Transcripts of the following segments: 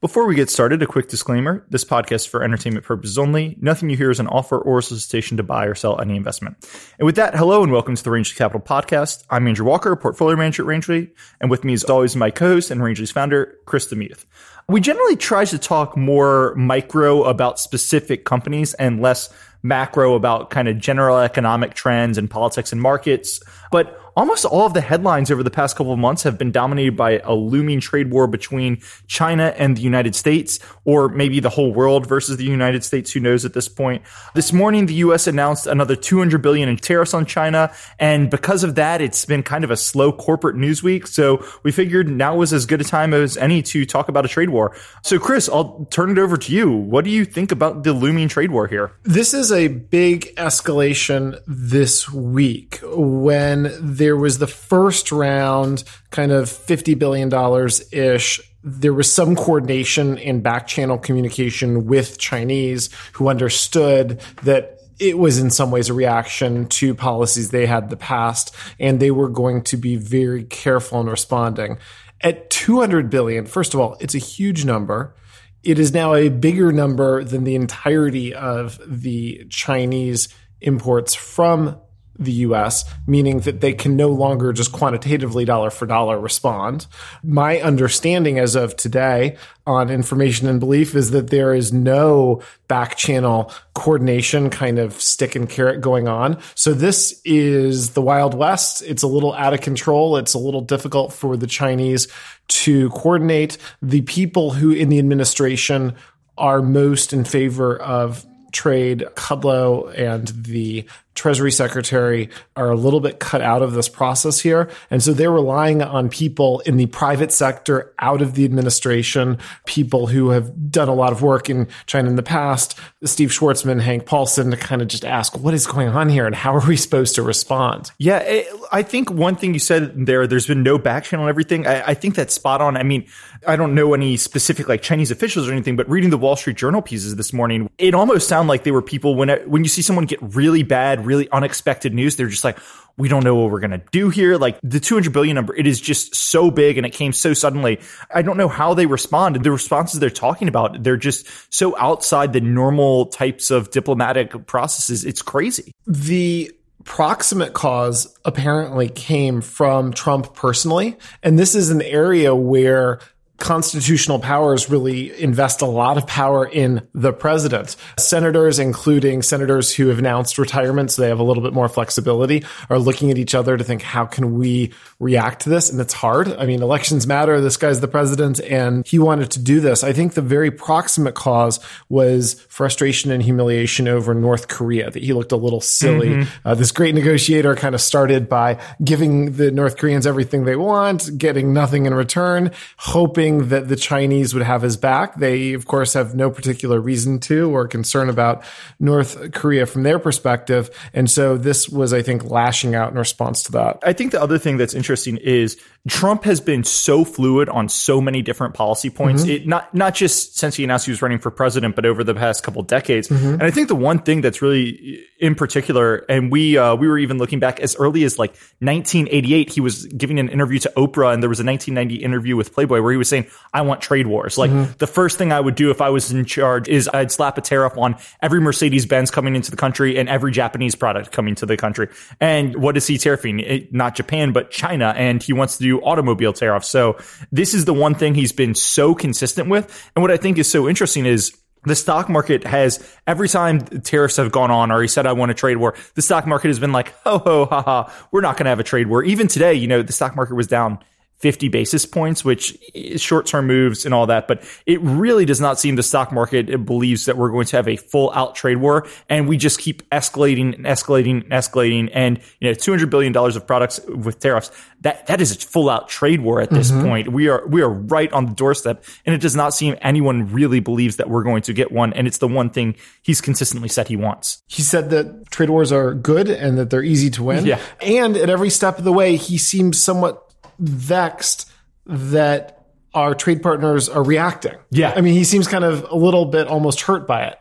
Before we get started, a quick disclaimer. This podcast is for entertainment purposes only. Nothing you hear is an offer or solicitation to buy or sell any investment. And with that, hello and welcome to the Rangeley Capital Podcast. I'm Andrew Walker, portfolio manager at Rangeley, and with me as always my co-host and Rangeley's founder, Chris DeMuth. We generally try to talk more micro about specific companies and less macro about kind of general economic trends and politics and markets. But almost all of the headlines over the past couple of months have been dominated by a looming trade war between China and the United States, or maybe the whole world versus the United States. Who knows at this point? This morning, the U.S. announced another 200 billion in tariffs on China, and because of that, it's been kind of a slow corporate news week. So we figured now was as good a time as any to talk about a trade war. So, Chris, I'll turn it over to you. What do you think about the looming trade war here? This is a big escalation this week when there there was the first round, kind of $50 billion ish. There was some coordination and back channel communication with Chinese who understood that it was in some ways a reaction to policies they had in the past, and they were going to be very careful in responding. At 200 billion, first of all, it's a huge number. It is now a bigger number than the entirety of the Chinese imports from the US, meaning that they can no longer just quantitatively dollar for dollar respond. My understanding as of today on information and belief is that there is no back channel coordination kind of stick and carrot going on. So this is the Wild West. It's a little out of control. It's a little difficult for the Chinese to coordinate. The people who in the administration are most in favor of trade, Kudlow and the Treasury Secretary are a little bit cut out of this process here. And so they're relying on people in the private sector out of the administration, people who have done a lot of work in China in the past, Steve Schwarzman, Hank Paulson, to kind of just ask, what is going on here and how are we supposed to respond? Yeah, it, I think one thing you said there, there's been no back channel and everything. I, I think that's spot on. I mean, I don't know any specific like Chinese officials or anything, but reading the Wall Street Journal pieces this morning, it almost sounded like they were people when, when you see someone get really bad, really unexpected news. They're just like, we don't know what we're going to do here. Like the 200 billion number, it is just so big and it came so suddenly. I don't know how they respond. The responses they're talking about, they're just so outside the normal types of diplomatic processes. It's crazy. The proximate cause apparently came from Trump personally. And this is an area where constitutional powers really invest a lot of power in the president. Senators, including senators who have announced retirement, so they have a little bit more flexibility, are looking at each other to think, how can we react to this? And it's hard. I mean, elections matter. This guy's the president and he wanted to do this. I think the very proximate cause was frustration and humiliation over North Korea, that he looked a little silly. Mm-hmm. Uh, this great negotiator kind of started by giving the North Koreans everything they want, getting nothing in return, hoping hoping that the Chinese would have his back. They, of course, have no particular reason to or concern about North Korea from their perspective. And so this was, I think, lashing out in response to that. I think the other thing that's interesting is Trump has been so fluid on so many different policy points. Mm-hmm. It not not just since he announced he was running for president, but over the past couple decades. Mm-hmm. And I think the one thing that's really in particular, and we uh, we were even looking back as early as like 1988, he was giving an interview to Oprah, and there was a 1990 interview with Playboy where he was saying, "I want trade wars. Like mm-hmm. the first thing I would do if I was in charge is I'd slap a tariff on every Mercedes Benz coming into the country and every Japanese product coming to the country." And what is he tariffing? It, not Japan, but China, and he wants to do automobile tariffs. So this is the one thing he's been so consistent with. And what I think is so interesting is the stock market has every time tariffs have gone on or he said I want a trade war, the stock market has been like, ho ho ha ha, we're not going to have a trade war. Even today, you know, the stock market was down 50 basis points, which is short term moves and all that. But it really does not seem the stock market believes that we're going to have a full out trade war. And we just keep escalating and escalating and escalating. And, you know, $200 billion of products with tariffs, that, that is a full out trade war at this mm-hmm. point. We are, we are right on the doorstep. And it does not seem anyone really believes that we're going to get one. And it's the one thing he's consistently said he wants. He said that trade wars are good and that they're easy to win. Yeah. And at every step of the way, he seems somewhat vexed that our trade partners are reacting. Yeah. I mean, he seems kind of a little bit almost hurt by it,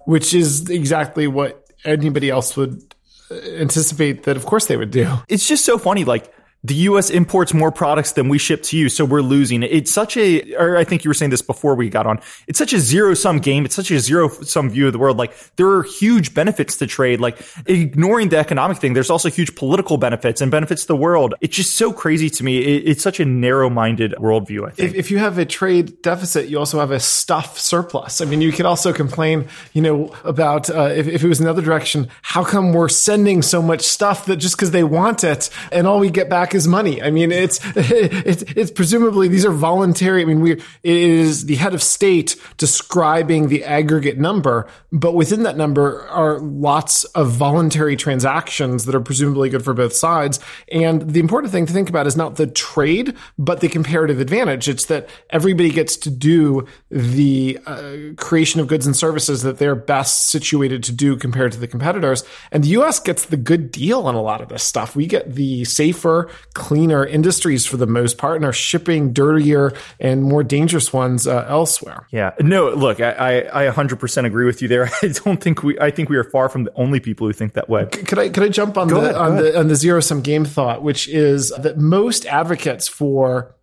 which is exactly what anybody else would uh, anticipate that, of course, they would do. It's just so funny. Like, the US imports more products than we ship to you, so we're losing. It's such a, or I think you were saying this before we got on. It's such a zero sum game. It's such a zero sum view of the world. Like there are huge benefits to trade. Like ignoring the economic thing, there's also huge political benefits and benefits to the world. It's just so crazy to me. It, it's such a narrow minded worldview. I think. If, if you have a trade deficit, you also have a stuff surplus. I mean, you could also complain, you know, about uh, if, if it was another direction, how come we're sending so much stuff that just because they want it and all we get back is money. I mean, it's, it's, it's presumably these are voluntary. I mean, we, it is the head of state describing the aggregate number, but within that number are lots of voluntary transactions that are presumably good for both sides. And the important thing to think about is not the trade, but the comparative advantage. It's that everybody gets to do the uh, creation of goods and services that they're best situated to do compared to the competitors. And the US gets the good deal on a lot of this stuff. We get the safer, cleaner industries for the most part and are shipping dirtier and more dangerous ones uh, elsewhere. Yeah. No, look, I, I, I 100% agree with you there. I don't think we, I think we are far from the only people who think that way. Could I, could I jump on, the, ahead, on the, on the zero sum game thought, which is that most advocates for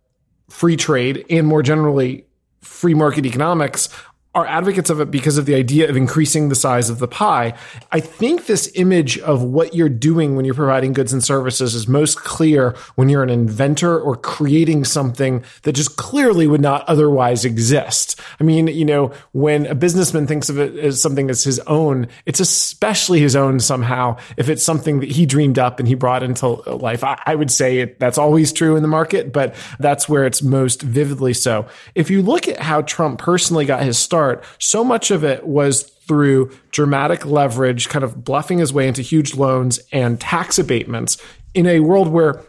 free trade and more generally free market economics are advocates of it because of the idea of increasing the size of the pie. I think this image of what you're doing when you're providing goods and services is most clear when you're an inventor or creating something that just clearly would not otherwise exist. I mean, you know, when a businessman thinks of it as something as his own, it's especially his own somehow if it's something that he dreamed up and he brought into life. I, I would say it, that's always true in the market, but that's where it's most vividly so. If you look at how Trump personally got his start, so much of it was through dramatic leverage, kind of bluffing his way into huge loans and tax abatements in a world where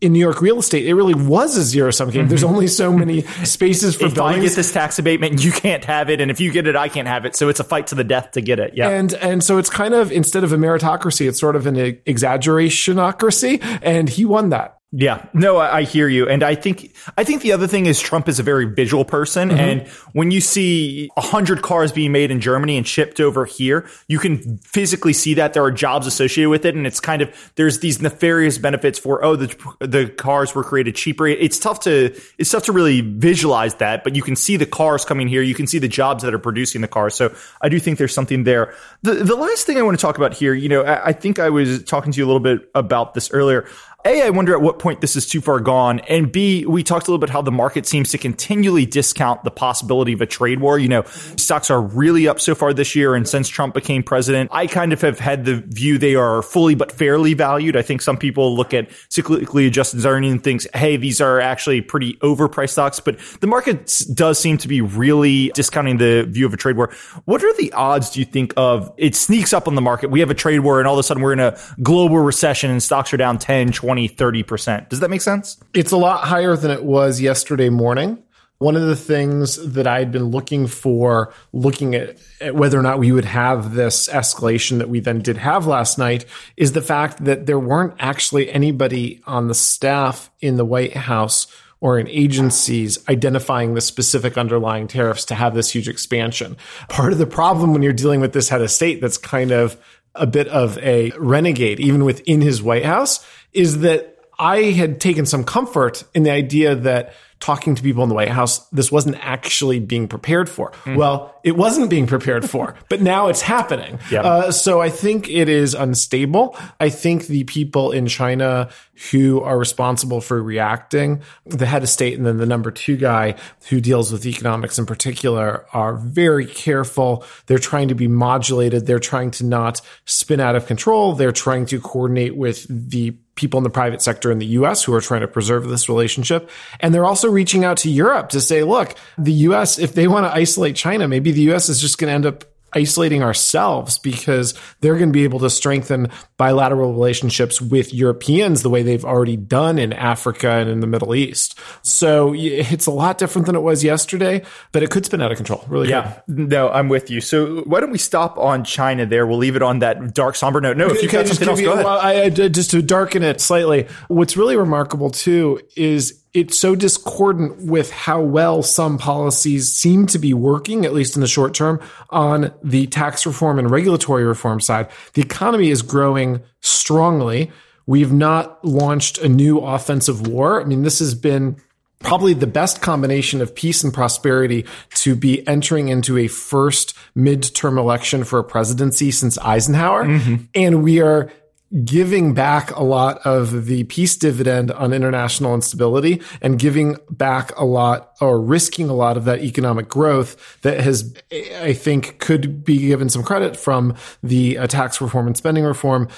in New York real estate, it really was a zero sum game. Mm-hmm. There's only so many spaces for if buildings. I get this tax abatement, you can't have it, and if you get it, I can't have it. So it's a fight to the death to get it. Yeah, and and so it's kind of instead of a meritocracy, it's sort of an exaggerationocracy, and he won that. Yeah, no, I, I, hear you, and I think I think the other thing is Trump is a very visual person, mm-hmm. and when you see a hundred cars being made in Germany and shipped over here, you can physically see that there are jobs associated with it, and it's kind of there's these nefarious benefits for oh the the cars were created cheaper. It's tough to it's tough to really visualize that, but you can see the cars coming here, you can see the jobs that are producing the cars. So I do think there's something there. The the last thing I want to talk about here, you know, I, I think I was talking to you a little bit about this earlier. A, I wonder at what point this is too far gone. And B, we talked a little bit how the market seems to continually discount the possibility of a trade war. You know, stocks are really up so far this year. And since Trump became president, I kind of have had the view they are fully but fairly valued. I think some people look at cyclically adjusted earnings and thinks, hey, these are actually pretty overpriced stocks. But the market does seem to be really discounting the view of a trade war. What are the odds, do you think, of it sneaks up on the market? We have a trade war and all of a sudden we're in a global recession and stocks are down 10, 20 20, 30%. Does that make sense? It's a lot higher than it was yesterday morning. One of the things that I had been looking for, looking at, at, whether or not we would have this escalation that we then did have last night, is the fact that there weren't actually anybody on the staff in the White House or in agencies identifying the specific underlying tariffs to have this huge expansion. Part of the problem when you're dealing with this head of state that's kind of a bit of a renegade, even within his White House, is that I had taken some comfort in the idea that talking to people in the White House, this wasn't actually being prepared for. Mm. Well, it wasn't being prepared for, but now it's happening. Yep. Uh, so I think it is unstable. I think the people in China who are responsible for reacting, the head of state and then the number two guy who deals with economics in particular are very careful. They're trying to be modulated. They're trying to not spin out of control. They're trying to coordinate with the people in the private sector in the US who are trying to preserve this relationship. And they're also reaching out to Europe to say, look, the US, if they want to isolate China, maybe the US is just going to end up isolating ourselves because they're going to be able to strengthen bilateral relationships with Europeans the way they've already done in Africa and in the Middle East. So it's a lot different than it was yesterday, but it could spin out of control. Really. Yeah. Good. No, I'm with you. So why don't we stop on China there? We'll leave it on that dark, somber note. No, if you've got something else, you, go ahead. Well, I, just to darken it slightly, what's really remarkable too is it's so discordant with how well some policies seem to be working, at least in the short term, on the tax reform and regulatory reform side. The economy is growing strongly. We've not launched a new offensive war. I mean, this has been probably the best combination of peace and prosperity to be entering into a first midterm election for a presidency since Eisenhower. Mm-hmm. And we are giving back a lot of the peace dividend on international instability and giving back a lot or risking a lot of that economic growth that has, I think, could be given some credit from the uh, tax reform and spending reform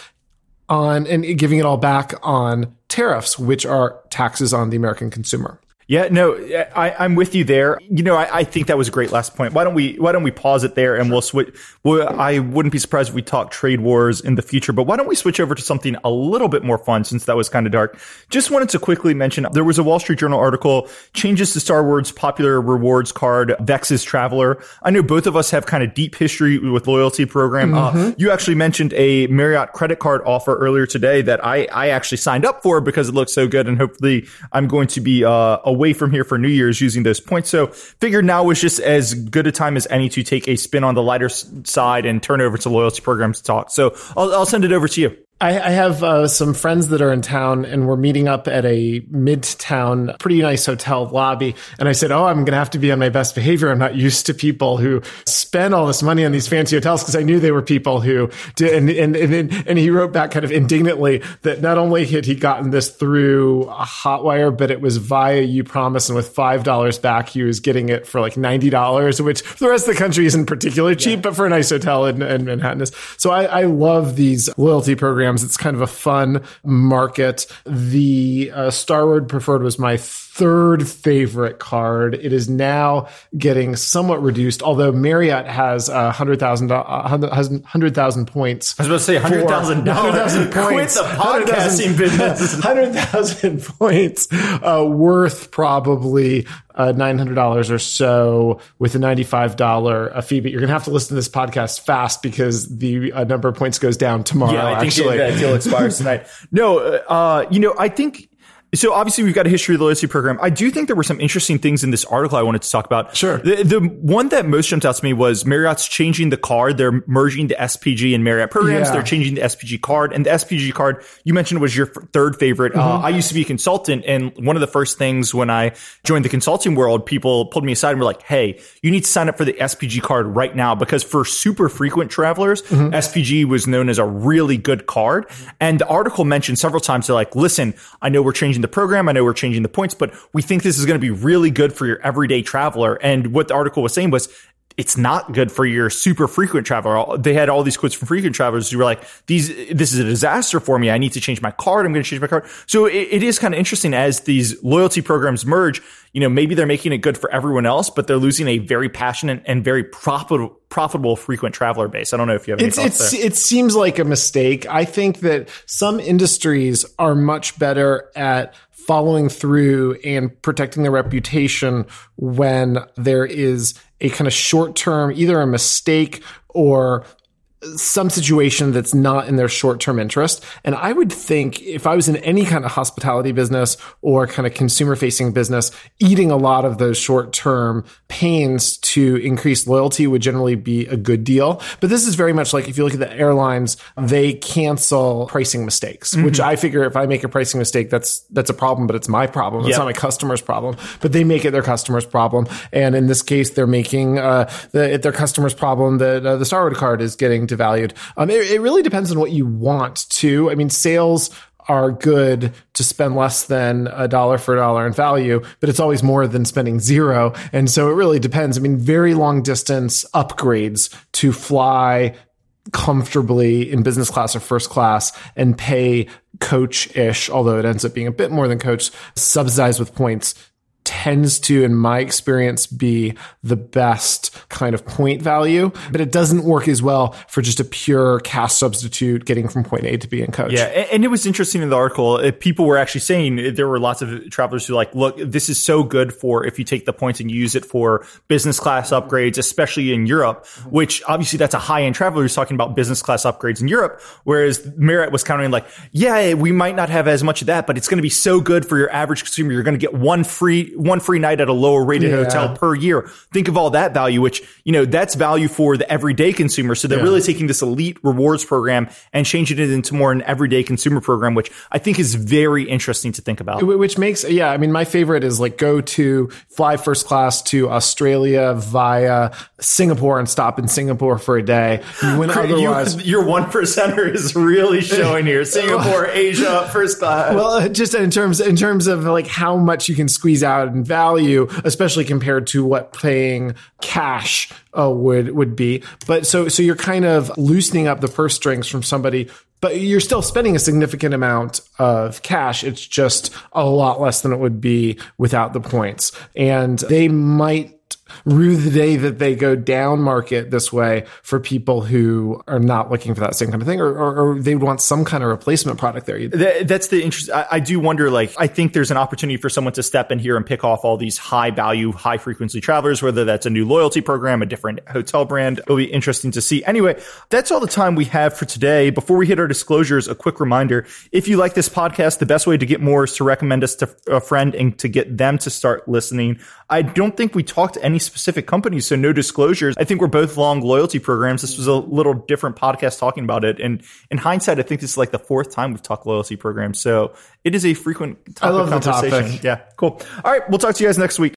on and giving it all back on tariffs, which are taxes on the American consumer. Yeah, no, I, am with you there. You know, I, I, think that was a great last point. Why don't we Why don't we pause it there and sure. we'll switch? Well, I wouldn't be surprised if we talk trade wars in the future. But why don't we switch over to something a little bit more fun since that was kind of dark? Just wanted to quickly mention there was a Wall Street Journal article changes to Starwood's popular rewards card vexes traveler. I know both of us have kind of deep history with loyalty program. Uh, mm-hmm. Uh, you actually mentioned a Marriott credit card offer earlier today that I I actually signed up for because it looks so good and hopefully I'm going to be uh, away from here for New Year's using those points. So figured now was just as good a time as any to take a spin on the lighter side and turn over to loyalty programs talk. So I'll, I'll send it over to you. I, I have uh, some friends that are in town, and we're meeting up at a midtown, pretty nice hotel lobby. And I said, "Oh, I'm going to have to be on my best behavior. I'm not used to people who spend all this money on these fancy hotels because I knew they were people who did." And and and, and he wrote back kind of indignantly that not only had he gotten this through a hotwire, but it was via Upromise, and with five dollars back, he was getting it for like ninety dollars, which for the rest of the country isn't particularly cheap, yeah. but for a nice hotel in, in Manhattan is. So I, I love these loyalty programs programs. It's kind of a fun market. The uh, Starwood Preferred was my third favorite card. It is now getting somewhat reduced, although Marriott has uh, hundred thousand hundred thousand points. I was about to say hundred thousand dollars. points. Quit the podcasting business. Hundred thousand points uh, worth probably uh, $900 or so with a $95 a fee, but you're going to have to listen to this podcast fast because the uh, number of points goes down tomorrow. Yeah, I think actually. that deal expires tonight. No, uh, you know, I think so obviously we've got a history of the loyalty program. I do think there were some interesting things in this article I wanted to talk about. Sure. The, the one that most jumped out to me was Marriott's changing the card. They're merging the SPG and Marriott programs. Yeah. They're changing the SPG card and the SPG card you mentioned was your third favorite. Mm-hmm. Uh, I used to be a consultant and one of the first things when I joined the consulting world, people pulled me aside and were like, Hey, you need to sign up for the SPG card right now because for super frequent travelers, mm-hmm. SPG was known as a really good card. And the article mentioned several times, they're like, listen, I know we're changing changing the program. I know we're changing the points, but we think this is going to be really good for your everyday traveler. And what the article was saying was it's not good for your super frequent traveler. They had all these quotes from frequent travelers who were like, these, this is a disaster for me. I need to change my card. I'm going to change my card. So it, it is kind of interesting as these loyalty programs merge, you know, maybe they're making it good for everyone else, but they're losing a very passionate and very profitable, profitable frequent traveler base. I don't know if you have any it's, thoughts it's, there. It seems like a mistake. I think that some industries are much better at following through and protecting their reputation when there is a kind of short term, either a mistake or some situation that's not in their short term interest. And I would think if I was in any kind of hospitality business or kind of consumer facing business, eating a lot of those short term pains to increase loyalty would generally be a good deal. But this is very much like if you look at the airlines, they cancel pricing mistakes, mm-hmm. which I figure if I make a pricing mistake, that's, that's a problem, but it's my problem. It's yep. not my customer's problem, but they make it their customer's problem. And in this case, they're making, uh, the, their customer's problem that uh, the Starwood card is getting devalued. Um, it, it really depends on what you want to. I mean, sales are good to spend less than a dollar for a dollar in value, but it's always more than spending zero. And so it really depends. I mean, very long distance upgrades to fly comfortably in business class or first class and pay coach ish, although it ends up being a bit more than coach, subsidized with points tends to, in my experience, be the best kind of point value, but it doesn't work as well for just a pure cash substitute getting from point A to B in coach. Yeah. And it was interesting in the article, uh, people were actually saying there were lots of travelers who like, look, this is so good for if you take the points and use it for business class upgrades, especially in Europe, which obviously that's a high end traveler who's talking about business class upgrades in Europe. Whereas Marriott was countering like, yeah, we might not have as much of that, but it's going to be so good for your average consumer. You're going to get one free, free night at a lower rated Yeah. hotel per year. Think of all that value, which, you know, that's value for the everyday consumer. So they're Yeah. really taking this elite rewards program and changing it into more an everyday consumer program, which I think is very interesting to think about. Which makes, yeah, I mean, my favorite is like go to fly first class to Australia via Singapore and stop in Singapore for a day. When otherwise, You, your one percenter is really showing here. Singapore, Asia, first class. well, just in terms in terms of like how much you can squeeze out in value, especially compared to what paying cash uh, would would be. But so so you're kind of loosening up the purse strings from somebody. But you're still spending a significant amount of cash. It's just a lot less than it would be without the points. And they might rue the day that they go down market this way for people who are not looking for that same kind of thing, or, or, or they want some kind of replacement product there. That, that's the interest. I, I do wonder, like, I think there's an opportunity for someone to step in here and pick off all these high value, high frequency travelers, whether that's a new loyalty program, a different hotel brand. It'll be interesting to see. Anyway, that's all the time we have for today. Before we hit our disclosures, a quick reminder. If you like this podcast, the best way to get more is to recommend us to a friend and to get them to start listening. I don't think we talked any specific companies, so no disclosures. I think we're both long loyalty programs. This was a little different podcast talking about it. And in hindsight, I think this is like the fourth time we've talked loyalty programs. So it is a frequent topic love the conversation. topic. Yeah, cool. All right, we'll talk to you guys next week.